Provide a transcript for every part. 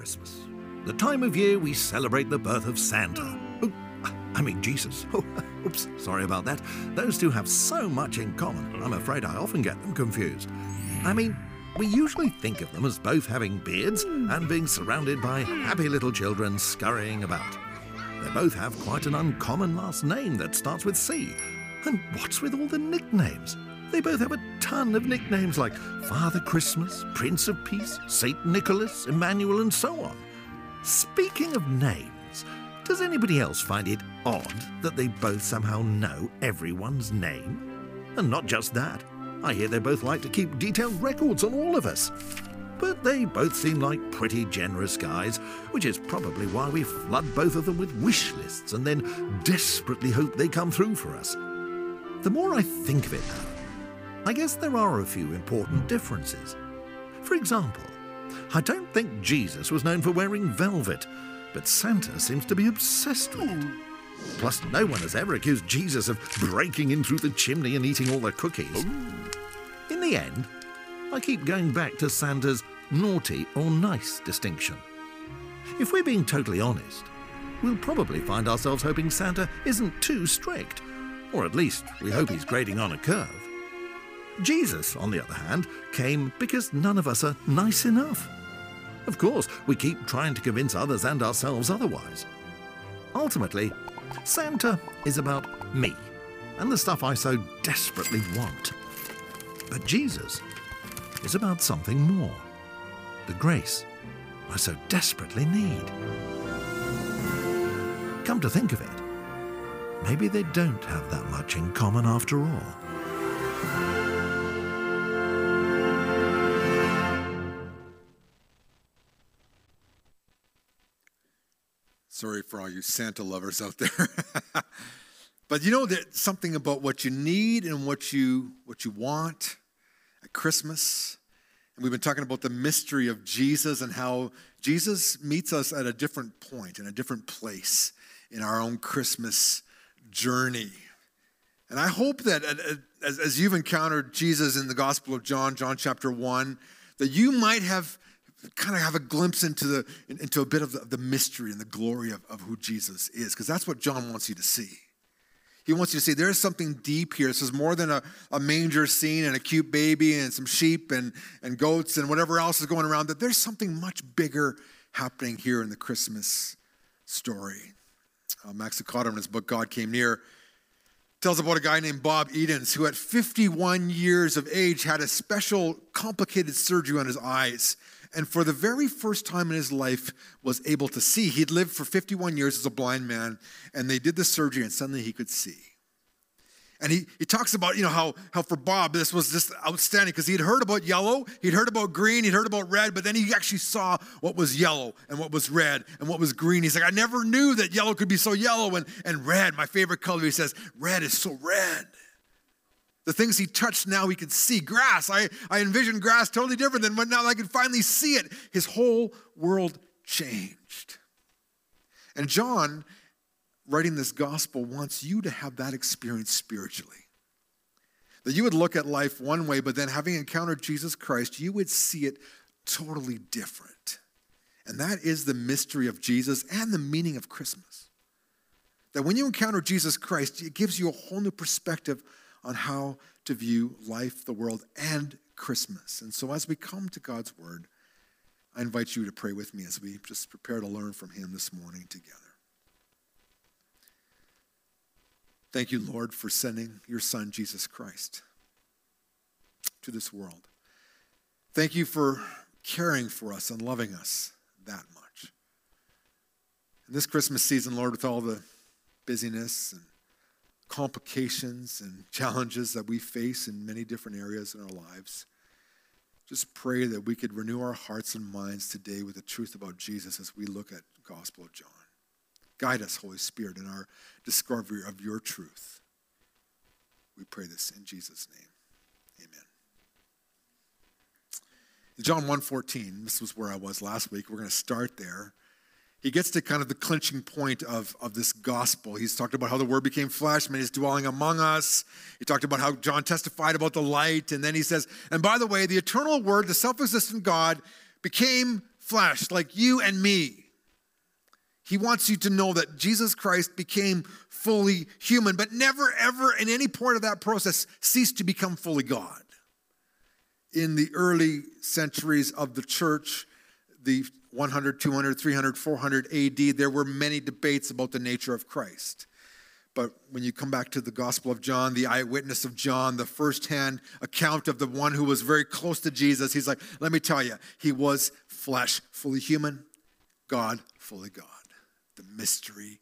Christmas, the time of year we celebrate the birth of Santa. Oh, I mean Jesus. Oh, oops, sorry about that. Those two have so much in common, I'm afraid I often get them confused. I mean, we usually think of them as both having beards and being surrounded by happy little children scurrying about. They both have quite an uncommon last name that starts with C. And what's with all the nicknames? They both have a ton of nicknames like Father Christmas, Prince of Peace, Saint Nicholas, Emmanuel, and so on. Speaking of names, does anybody else find it odd that they both somehow know everyone's name? And not just that, I hear they both like to keep detailed records on all of us. But they both seem like pretty generous guys, which is probably why we flood both of them with wish lists and then desperately hope they come through for us. The more I think of it, I guess there are a few important differences. For example, I don't think Jesus was known for wearing velvet, but Santa seems to be obsessed with it. Plus, no one has ever accused Jesus of breaking in through the chimney and eating all the cookies. In the end, I keep going back to Santa's naughty or nice distinction. If we're being totally honest, we'll probably find ourselves hoping Santa isn't too strict, or at least we hope he's grading on a curve. Jesus, on the other hand, came because none of us are nice enough. Of course, we keep trying to convince others and ourselves otherwise. Ultimately, Santa is about me and the stuff I so desperately want. But Jesus is about something more the grace I so desperately need. Come to think of it, maybe they don't have that much in common after all. Sorry for all you Santa lovers out there. but you know that something about what you need and what you what you want at Christmas. And we've been talking about the mystery of Jesus and how Jesus meets us at a different point, in a different place in our own Christmas journey. And I hope that uh, uh, as, as you've encountered Jesus in the Gospel of John, John chapter 1, that you might have kind of have a glimpse into the into a bit of the, the mystery and the glory of, of who Jesus is, because that's what John wants you to see. He wants you to see there's something deep here. This is more than a, a manger scene and a cute baby and some sheep and, and goats and whatever else is going around, that there's something much bigger happening here in the Christmas story. Uh, Max Lucado in his book, God Came Near, tells about a guy named Bob Edens who, at 51 years of age, had a special complicated surgery on his eyes and for the very first time in his life was able to see. He'd lived for 51 years as a blind man, and they did the surgery, and suddenly he could see. And he, he talks about, you know, how, how for Bob this was just outstanding because he'd heard about yellow, he'd heard about green, he'd heard about red, but then he actually saw what was yellow and what was red and what was green. He's like, I never knew that yellow could be so yellow and, and red, my favorite color. He says, red is so red. The things he touched now he could see. Grass, I, I envisioned grass totally different than when now I could finally see it. His whole world changed. And John, writing this gospel, wants you to have that experience spiritually. That you would look at life one way, but then having encountered Jesus Christ, you would see it totally different. And that is the mystery of Jesus and the meaning of Christmas. That when you encounter Jesus Christ, it gives you a whole new perspective on how to view life, the world, and Christmas. And so as we come to God's Word, I invite you to pray with me as we just prepare to learn from Him this morning together. Thank you, Lord, for sending your Son, Jesus Christ, to this world. Thank you for caring for us and loving us that much. In this Christmas season, Lord, with all the busyness and complications and challenges that we face in many different areas in our lives. Just pray that we could renew our hearts and minds today with the truth about Jesus as we look at Gospel of John. Guide us, Holy Spirit, in our discovery of your truth. We pray this in Jesus' name. Amen. In John 1:14, this was where I was last week. We're going to start there he gets to kind of the clinching point of, of this gospel. He's talked about how the word became flesh, made his dwelling among us. He talked about how John testified about the light. And then he says, and by the way, the eternal word, the self existent God, became flesh, like you and me. He wants you to know that Jesus Christ became fully human, but never, ever in any point of that process ceased to become fully God. In the early centuries of the church, the 100, 200, 300, 400 AD, there were many debates about the nature of Christ. But when you come back to the Gospel of John, the eyewitness of John, the firsthand account of the one who was very close to Jesus, he's like, let me tell you, he was flesh, fully human, God, fully God. The mystery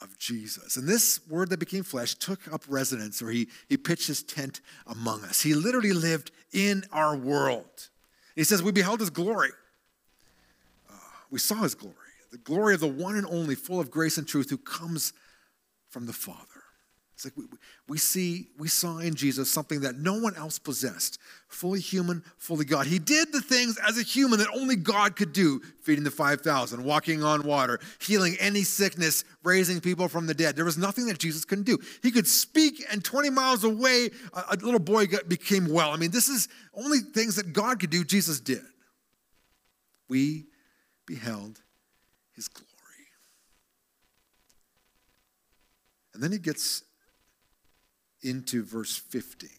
of Jesus. And this word that became flesh took up residence, or he, he pitched his tent among us. He literally lived in our world. He says, We beheld his glory. We saw his glory, the glory of the one and only, full of grace and truth, who comes from the Father. It's like we, we see, we saw in Jesus something that no one else possessed fully human, fully God. He did the things as a human that only God could do feeding the 5,000, walking on water, healing any sickness, raising people from the dead. There was nothing that Jesus couldn't do. He could speak, and 20 miles away, a, a little boy got, became well. I mean, this is only things that God could do, Jesus did. We beheld his glory. And then he gets into verse 50. And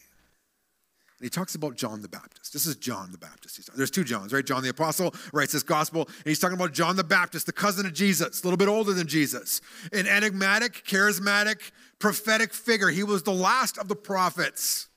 he talks about John the Baptist. This is John the Baptist. There's two Johns, right? John the Apostle writes this gospel, and he's talking about John the Baptist, the cousin of Jesus, a little bit older than Jesus. An enigmatic, charismatic, prophetic figure. He was the last of the prophets.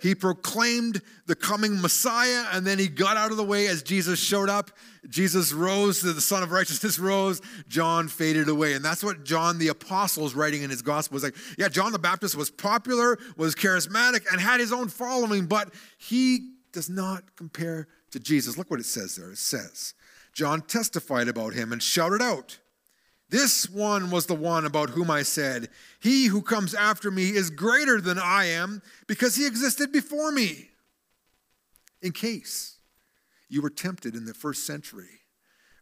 He proclaimed the coming Messiah, and then he got out of the way as Jesus showed up. Jesus rose, the Sun of Righteousness rose, John faded away. And that's what John the Apostle is writing in his gospel. It's like, yeah, John the Baptist was popular, was charismatic, and had his own following, but he does not compare to Jesus. Look what it says there. It says, John testified about him and shouted out, this one was the one about whom I said, He who comes after me is greater than I am because he existed before me. In case you were tempted in the first century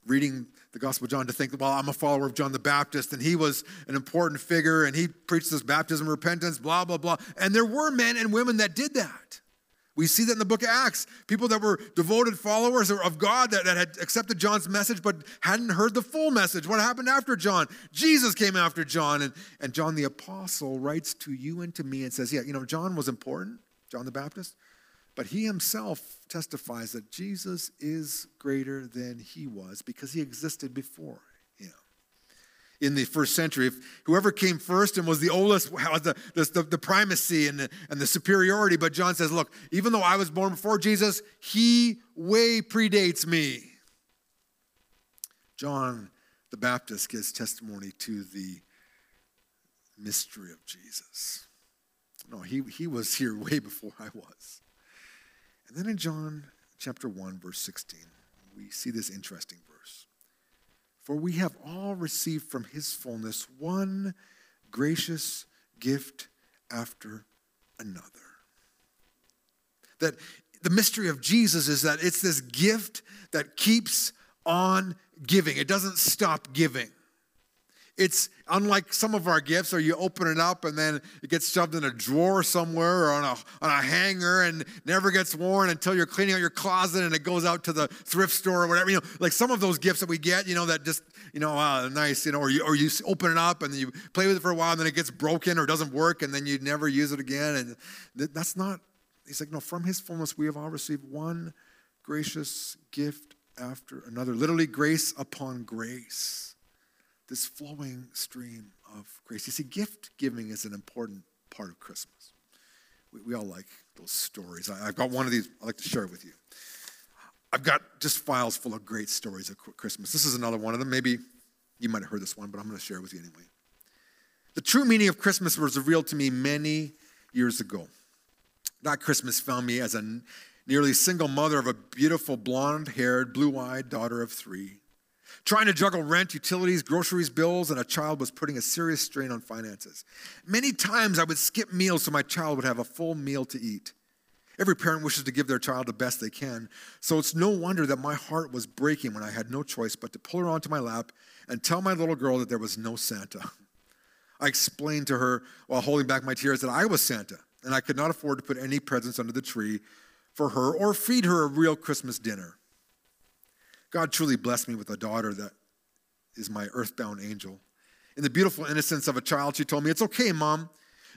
reading the Gospel of John to think, well, I'm a follower of John the Baptist and he was an important figure and he preached this baptism, repentance, blah, blah, blah. And there were men and women that did that. We see that in the book of Acts. People that were devoted followers of God that, that had accepted John's message but hadn't heard the full message. What happened after John? Jesus came after John. And, and John the Apostle writes to you and to me and says, Yeah, you know, John was important, John the Baptist, but he himself testifies that Jesus is greater than he was because he existed before in the first century. If whoever came first and was the oldest had the, the, the primacy and the, and the superiority. But John says, look, even though I was born before Jesus, he way predates me. John the Baptist gives testimony to the mystery of Jesus. No, he, he was here way before I was. And then in John chapter 1, verse 16, we see this interesting for we have all received from his fullness one gracious gift after another. That the mystery of Jesus is that it's this gift that keeps on giving, it doesn't stop giving. It's unlike some of our gifts, or you open it up and then it gets shoved in a drawer somewhere or on a, on a hanger and never gets worn until you're cleaning out your closet and it goes out to the thrift store or whatever. You know, like some of those gifts that we get, you know, that just, you know, uh, nice, you know, or you, or you open it up and you play with it for a while and then it gets broken or doesn't work and then you never use it again. And that's not, he's like, no, from his fullness we have all received one gracious gift after another. Literally, grace upon grace this flowing stream of grace. You see, gift giving is an important part of Christmas. We, we all like those stories. I, I've got one of these I'd like to share with you. I've got just files full of great stories of Christmas. This is another one of them. Maybe you might have heard this one, but I'm going to share it with you anyway. The true meaning of Christmas was revealed to me many years ago. That Christmas found me as a nearly single mother of a beautiful blonde haired, blue eyed daughter of three. Trying to juggle rent, utilities, groceries, bills, and a child was putting a serious strain on finances. Many times I would skip meals so my child would have a full meal to eat. Every parent wishes to give their child the best they can, so it's no wonder that my heart was breaking when I had no choice but to pull her onto my lap and tell my little girl that there was no Santa. I explained to her while holding back my tears that I was Santa and I could not afford to put any presents under the tree for her or feed her a real Christmas dinner. God truly blessed me with a daughter that is my earthbound angel. In the beautiful innocence of a child, she told me, It's okay, mom.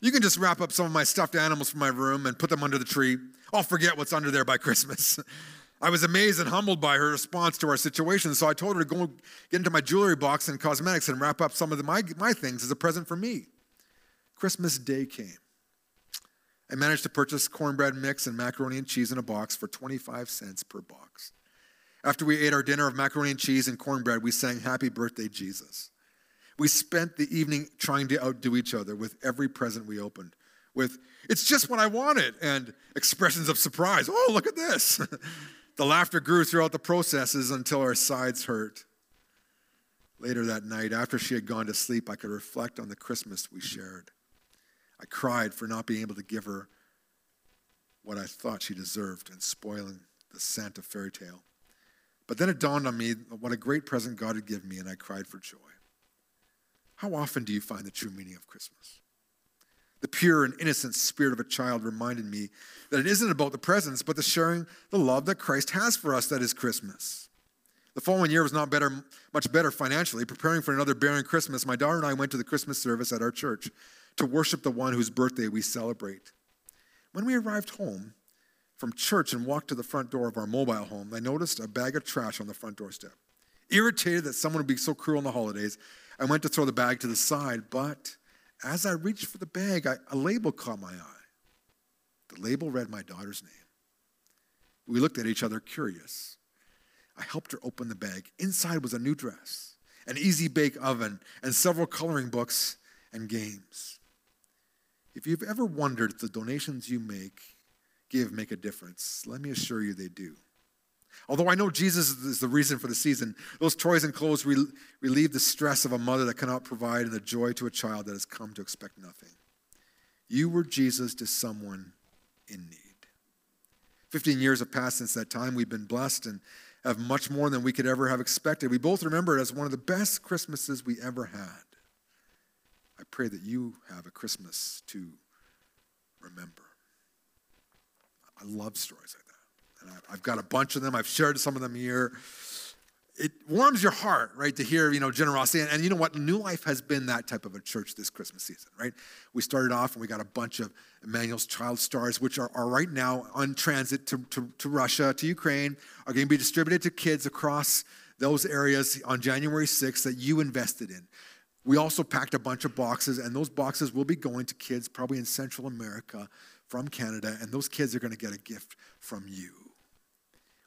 You can just wrap up some of my stuffed animals from my room and put them under the tree. I'll forget what's under there by Christmas. I was amazed and humbled by her response to our situation, so I told her to go get into my jewelry box and cosmetics and wrap up some of the, my, my things as a present for me. Christmas Day came. I managed to purchase cornbread mix and macaroni and cheese in a box for 25 cents per box. After we ate our dinner of macaroni and cheese and cornbread, we sang Happy Birthday, Jesus. We spent the evening trying to outdo each other with every present we opened, with, it's just what I wanted, and expressions of surprise. Oh, look at this. the laughter grew throughout the processes until our sides hurt. Later that night, after she had gone to sleep, I could reflect on the Christmas we shared. I cried for not being able to give her what I thought she deserved and spoiling the Santa fairy tale. But then it dawned on me what a great present God had given me, and I cried for joy. How often do you find the true meaning of Christmas? The pure and innocent spirit of a child reminded me that it isn't about the presents, but the sharing the love that Christ has for us that is Christmas. The following year was not better, much better financially. Preparing for another barren Christmas, my daughter and I went to the Christmas service at our church to worship the one whose birthday we celebrate. When we arrived home from church and walked to the front door of our mobile home, I noticed a bag of trash on the front doorstep. Irritated that someone would be so cruel in the holidays, I went to throw the bag to the side, but as I reached for the bag, I, a label caught my eye. The label read my daughter's name. We looked at each other curious. I helped her open the bag. Inside was a new dress, an easy bake oven, and several coloring books and games. If you've ever wondered if the donations you make, give, make a difference, let me assure you they do. Although I know Jesus is the reason for the season, those toys and clothes relieve the stress of a mother that cannot provide and the joy to a child that has come to expect nothing. You were Jesus to someone in need. 15 years have passed since that time. We've been blessed and have much more than we could ever have expected. We both remember it as one of the best Christmases we ever had. I pray that you have a Christmas to remember. I love stories like that. And I've got a bunch of them. I've shared some of them here. It warms your heart, right, to hear, you know, generosity. And, and, you know what? New Life has been that type of a church this Christmas season, right? We started off and we got a bunch of Emmanuel's Child Stars, which are, are right now on transit to, to, to Russia, to Ukraine, are going to be distributed to kids across those areas on January 6th that you invested in. We also packed a bunch of boxes, and those boxes will be going to kids probably in Central America from Canada, and those kids are going to get a gift from you.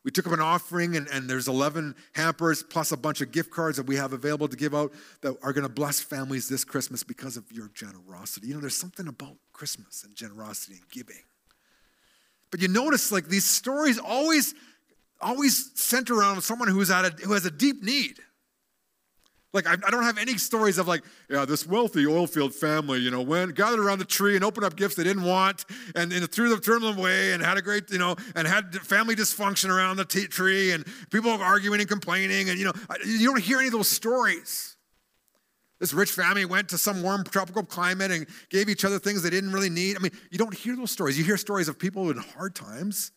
We took up an offering, and, and there's 11 hampers plus a bunch of gift cards that we have available to give out that are going to bless families this Christmas because of your generosity. You know, there's something about Christmas and generosity and giving. But you notice, like, these stories always, always center around someone who's at a, who has a deep need. Like, I, I, don't have any stories of, like, yeah, this wealthy oil field family, you know, went, gathered around the tree and opened up gifts they didn't want and, and threw them, threw them away and had a great, you know, and had family dysfunction around the tree and people arguing and complaining. And, you know, you don't hear any of those stories. This rich family went to some warm tropical climate and gave each other things they didn't really need. I mean, you don't hear those stories. You hear stories of people in hard times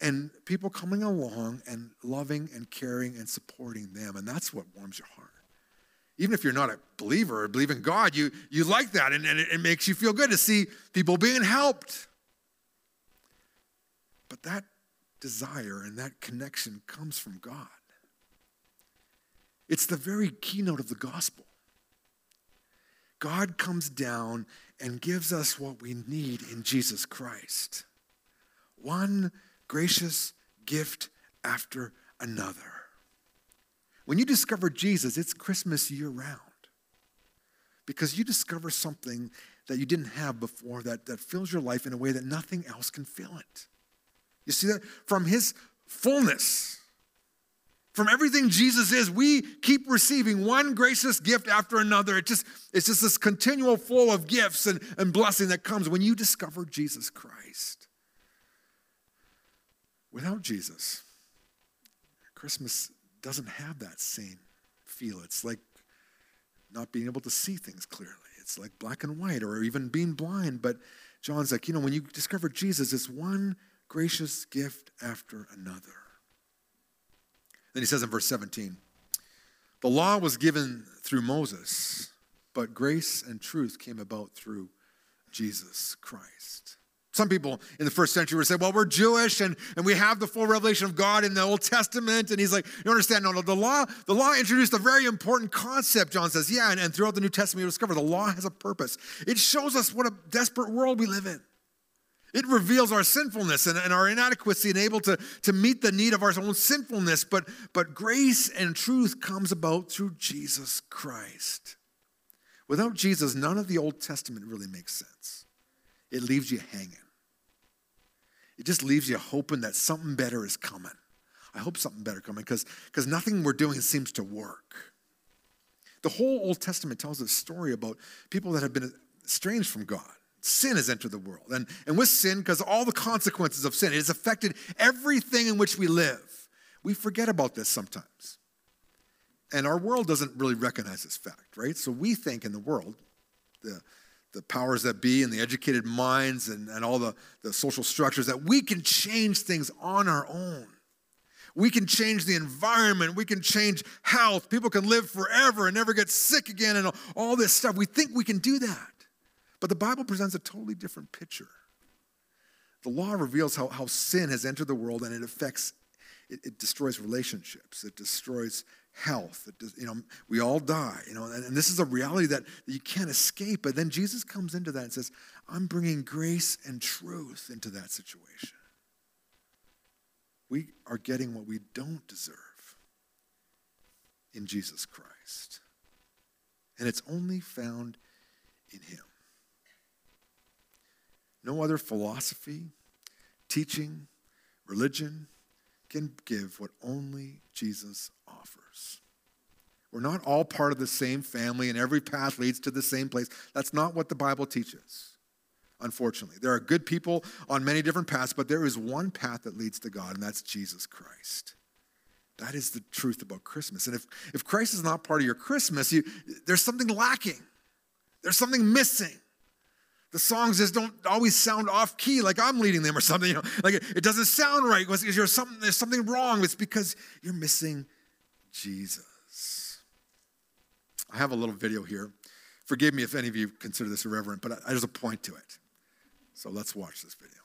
and people coming along and loving and caring and supporting them. And that's what warms your heart even if you're not a believer or believe in God, you, you like that and, and it, it makes you feel good to see people being helped. But that desire and that connection comes from God. It's the very keynote of the gospel. God comes down and gives us what we need in Jesus Christ. One gracious gift after another. When you discover Jesus, it's Christmas year round because you discover something that you didn't have before that, that fills your life in a way that nothing else can fill it. You see that? From his fullness, from everything Jesus is, we keep receiving one gracious gift after another. It just, it's just this continual flow of gifts and, and blessing that comes when you discover Jesus Christ. Without Jesus, Christmas doesn't have that same feel. It's like not being able to see things clearly. It's like black and white or even being blind. But John's like, you know, when you discover Jesus, it's one gracious gift after another. Then he says in verse 17, the law was given through Moses, but grace and truth came about through Jesus Christ. Some people in the first century would say, well, we're Jewish and, and we have the full revelation of God in the Old Testament. And he's like, you understand? No, no, the law, the law introduced a very important concept, John says. Yeah, and, and throughout the New Testament, you discover the law has a purpose. It shows us what a desperate world we live in. It reveals our sinfulness and, and, our inadequacy and able to, to meet the need of our own sinfulness. But, but grace and truth comes about through Jesus Christ. Without Jesus, none of the Old Testament really makes sense. It leaves you hanging. It just leaves you hoping that something better is coming. I hope something better coming because because nothing we're doing seems to work. The whole Old Testament tells a story about people that have been estranged from God. Sin has entered the world. And, and with sin, because all the consequences of sin, it has affected everything in which we live. We forget about this sometimes. And our world doesn't really recognize this fact, right? So we think in the world, the, the powers that be and the educated minds and, and all the, the social structures that we can change things on our own. We can change the environment. We can change health. People can live forever and never get sick again and all this stuff. We think we can do that. But the Bible presents a totally different picture. The law reveals how, how sin has entered the world and it affects, it, it destroys relationships, it destroys health. Does, you know, we all die, you know, and, and this is a reality that, that you can't escape. But then Jesus comes into that and says, I'm bringing grace and truth into that situation. We are getting what we don't deserve in Jesus Christ. And it's only found in Him. No other philosophy, teaching, religion can give what only Jesus offers. We're not all part of the same family and every path leads to the same place. That's not what the Bible teaches, unfortunately. There are good people on many different paths, but there is one path that leads to God, and that's Jesus Christ. That is the truth about Christmas. And if, if Christ is not part of your Christmas, you, there's something lacking, there's something missing the songs just don't always sound off key like I'm leading them or something. You know, like it, it doesn't sound right you're something, there's something wrong. It's because you're missing Jesus. I have a little video here. Forgive me if any of you consider this irreverent, but I, there's a point to it. So let's watch this video.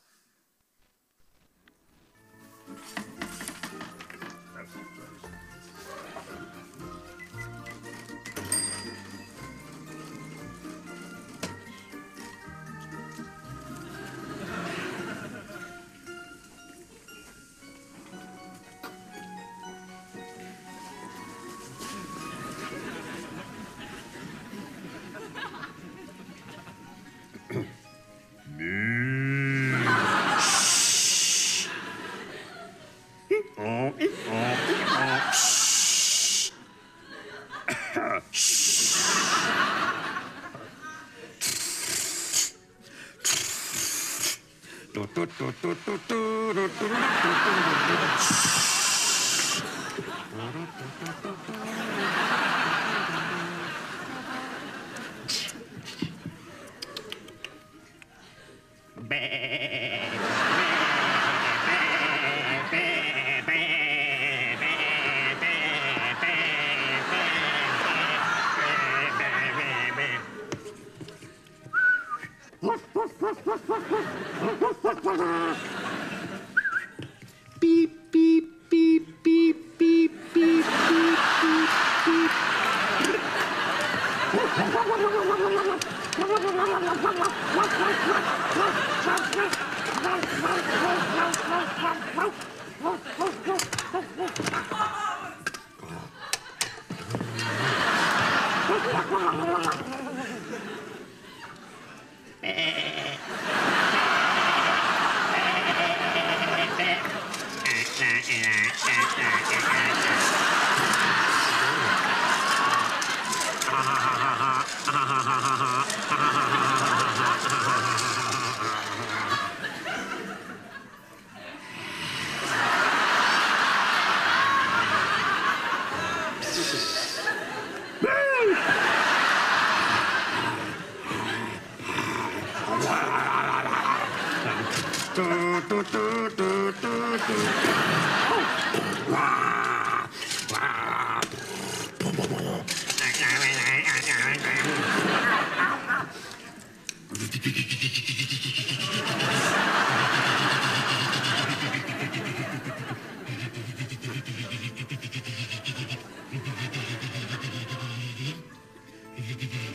Oh, the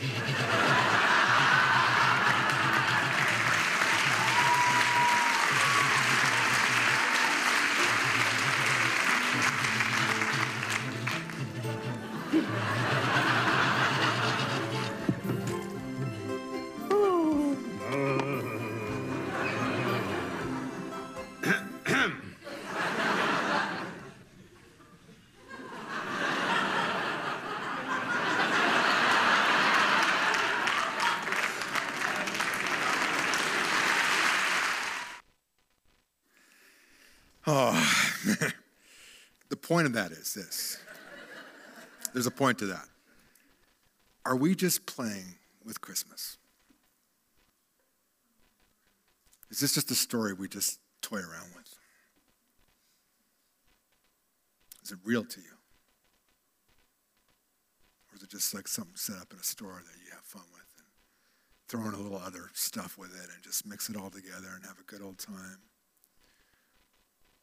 point of that is this. There's a point to that. Are we just playing with Christmas? Is this just a story we just toy around with? Is it real to you? Or is it just like something set up in a store that you have fun with and throw in a little other stuff with it and just mix it all together and have a good old time?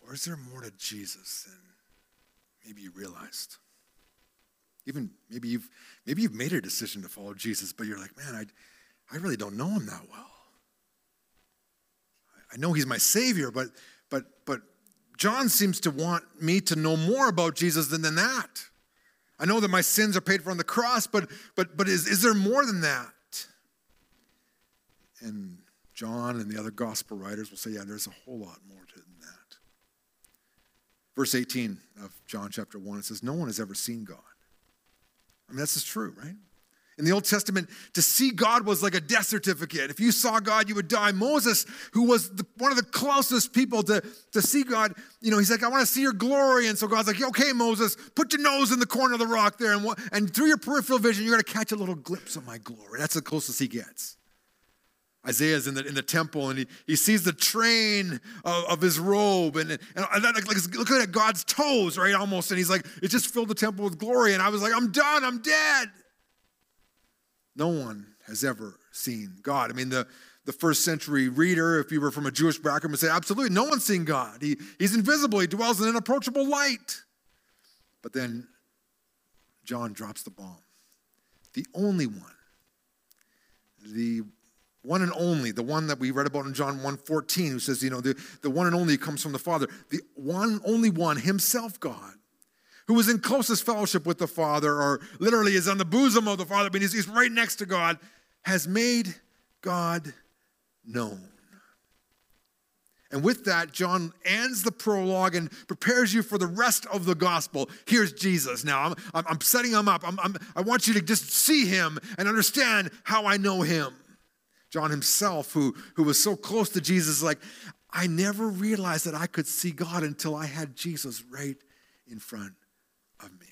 Or is there more to Jesus than maybe you realized? Even maybe you've maybe you've made a decision to follow Jesus, but you're like, man, I, I really don't know him that well. I know he's my savior, but but but John seems to want me to know more about Jesus than, than that. I know that my sins are paid for on the cross, but but but is, is there more than that? And John and the other gospel writers will say, yeah, there's a whole lot more to. Verse 18 of John chapter 1, it says, No one has ever seen God. I mean, that's just true, right? In the Old Testament, to see God was like a death certificate. If you saw God, you would die. Moses, who was the, one of the closest people to, to see God, you know, he's like, I want to see your glory. And so God's like, okay, Moses, put your nose in the corner of the rock there. And, and through your peripheral vision, you're going to catch a little glimpse of my glory. That's the closest he gets. Isaiah's in the, in the temple and he, he sees the train of, of his robe and, and like, looking at God's toes, right? Almost. And he's like, it just filled the temple with glory. And I was like, I'm done, I'm dead. No one has ever seen God. I mean, the, the first century reader, if you were from a Jewish background, would say, absolutely, no one's seen God. He, he's invisible, he dwells in unapproachable light. But then John drops the bomb. The only one, the one and only, the one that we read about in John 1:14, who says, you know, the, the one and only comes from the Father, the one, only one, himself God, who is in closest fellowship with the Father, or literally is on the bosom of the Father, but he's, he's right next to God, has made God known. And with that, John ends the prologue and prepares you for the rest of the gospel. Here's Jesus now. I'm, I'm, setting him up. I'm, I'm, I want you to just see him and understand how I know him. John himself, who, who was so close to Jesus, like, I never realized that I could see God until I had Jesus right in front of me.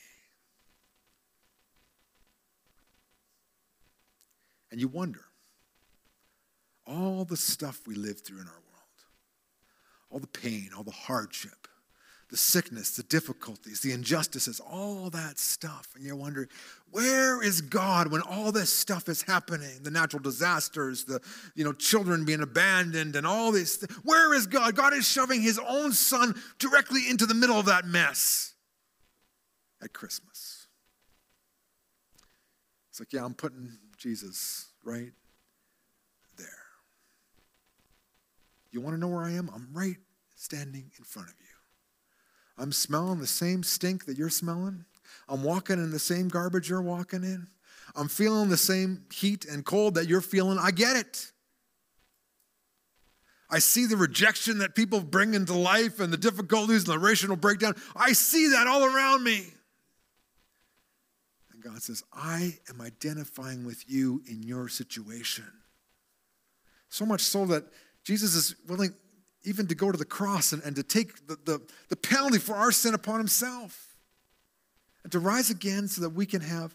And you wonder all the stuff we live through in our world, all the pain, all the hardship, the sickness, the difficulties, the injustices, all that stuff. And you're wondering, where is God when all this stuff is happening? The natural disasters, the you know, children being abandoned, and all this. Th- where is God? God is shoving his own son directly into the middle of that mess at Christmas. It's like, yeah, I'm putting Jesus right there. You want to know where I am? I'm right standing in front of you. I'm smelling the same stink that you're smelling. I'm walking in the same garbage you're walking in. I'm feeling the same heat and cold that you're feeling. I get it. I see the rejection that people bring into life and the difficulties and the racial breakdown. I see that all around me. And God says, I am identifying with you in your situation. So much so that Jesus is willing even to go to the cross and, and to take the, the, the penalty for our sin upon himself and to rise again so that we can have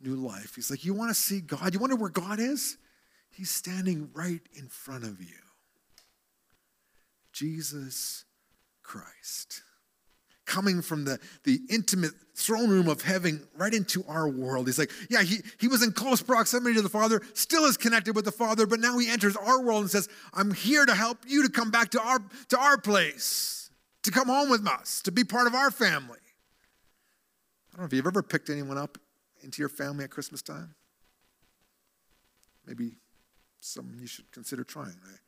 new life. He's like, You want to see God? You wonder where God is? He's standing right in front of you. Jesus Christ. Coming from the, the intimate throne room of heaven right into our world. He's like, yeah, he, he was in close proximity to the Father, still is connected with the Father, but now he enters our world and says, I'm here to help you to come back to our, to our place, to come home with us, to be part of our family. I don't know if you've ever picked anyone up into your family at Christmas time. Maybe something you should consider trying. Right?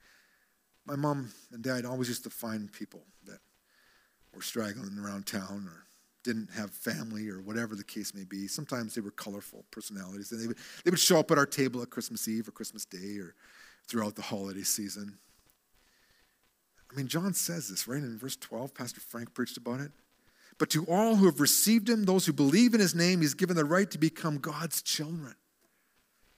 My mom and dad always used to find people that were straggling around town or didn't have family or whatever the case may be. Sometimes they were colorful personalities, and they would, they would show up at our table at Christmas Eve or Christmas Day or throughout the holiday season. I mean, John says this, right? In verse 12, Pastor Frank preached about it. But to all who have received him, those who believe in his name, he's given the right to become God's children.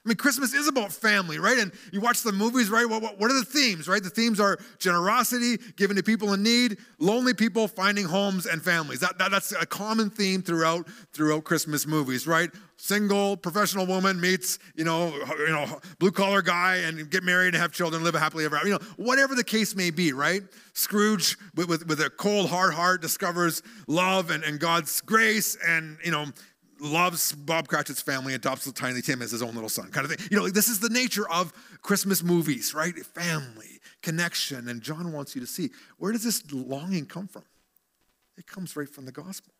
I mean, Christmas is about family, right? And you watch the movies, right? What, what, what, are the themes, right? The themes are generosity, giving to people in need, lonely people finding homes and families. That, that, that's a common theme throughout, throughout Christmas movies, right? Single professional woman meets, you know, you know, blue collar guy and get married and have children, and live a happily ever after. You know, whatever the case may be, right? Scrooge, with, with, with a cold, hard heart, discovers love and, and God's grace and, you know, loves Bob Cratchit's family, adopts the Tiny Tim as his own little son, kind of thing. You know, this is the nature of Christmas movies, right? Family, connection. And John wants you to see where does this longing come from? It comes right from the gospel.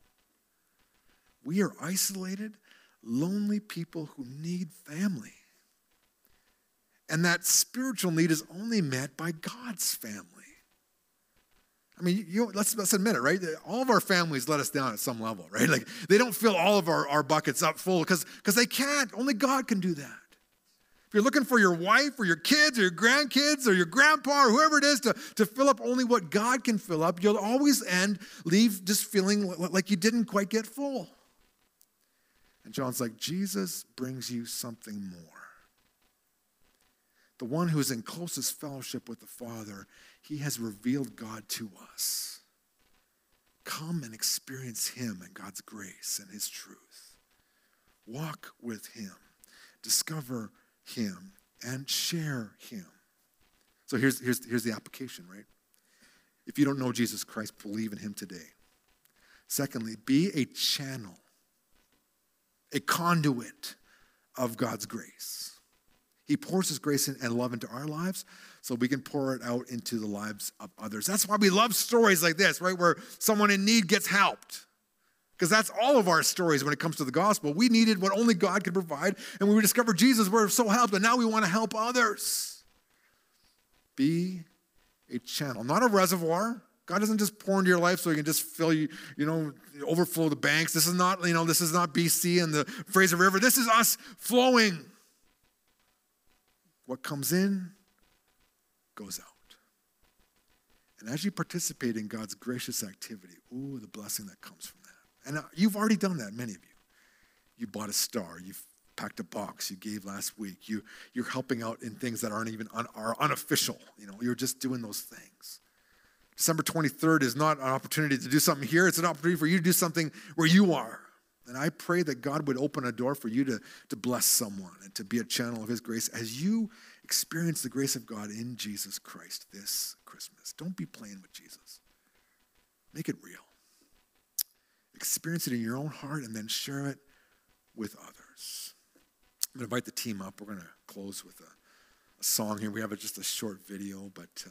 We are isolated, lonely people who need family. And that spiritual need is only met by God's family. I mean, you, let's, let's admit it, right? All of our families let us down at some level, right? Like they don't fill all of our, our buckets up full because they can't. Only God can do that. If you're looking for your wife or your kids or your grandkids or your grandpa or whoever it is to, to fill up only what God can fill up, you'll always end, leave just feeling like you didn't quite get full. And John's like, Jesus brings you something more. The one who is in closest fellowship with the Father he has revealed God to us. Come and experience Him and God's grace and His truth. Walk with Him, discover Him, and share Him. So here's, here's, here's the application, right? If you don't know Jesus Christ, believe in Him today. Secondly, be a channel, a conduit of God's grace. He pours His grace and love into our lives so we can pour it out into the lives of others. That's why we love stories like this, right? Where someone in need gets helped. Because that's all of our stories when it comes to the gospel. We needed what only God could provide, and when we discovered Jesus, we're so helped, and now we want to help others. Be a channel, not a reservoir. God doesn't just pour into your life so he can just fill you, you know, overflow the banks. This is not, you know, this is not BC and the Fraser River. This is us flowing. What comes in goes out. And as you participate in God's gracious activity, ooh, the blessing that comes from that. And uh, you've already done that, many of you. You bought a star, you've packed a box, you gave last week, you, you're helping out in things that aren't even un, are unofficial. You know, you're just doing those things. December 23rd is not an opportunity to do something here, it's an opportunity for you to do something where you are. And I pray that God would open a door for you to, to bless someone and to be a channel of His grace as you experience the grace of God in Jesus Christ this Christmas. Don't be playing with Jesus, make it real. Experience it in your own heart and then share it with others. I'm going to invite the team up. We're going to close with a, a song here. We have a, just a short video, but uh,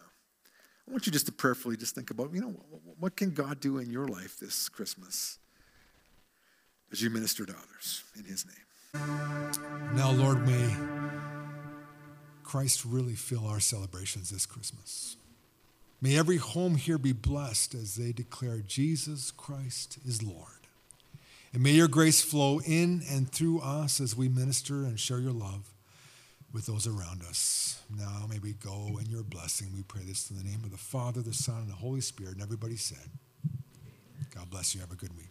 I want you just to prayerfully just think about, you know, what, what can God do in your life this Christmas as you minister to others in His name? Now, Lord, may Christ really fill our celebrations this Christmas. May every home here be blessed as they declare Jesus Christ is Lord. And may your grace flow in and through us as we minister and share your love with those around us. Now may we go in your blessing. We pray this in the name of the Father, the Son, and the Holy Spirit. And everybody said, God bless you. Have a good week.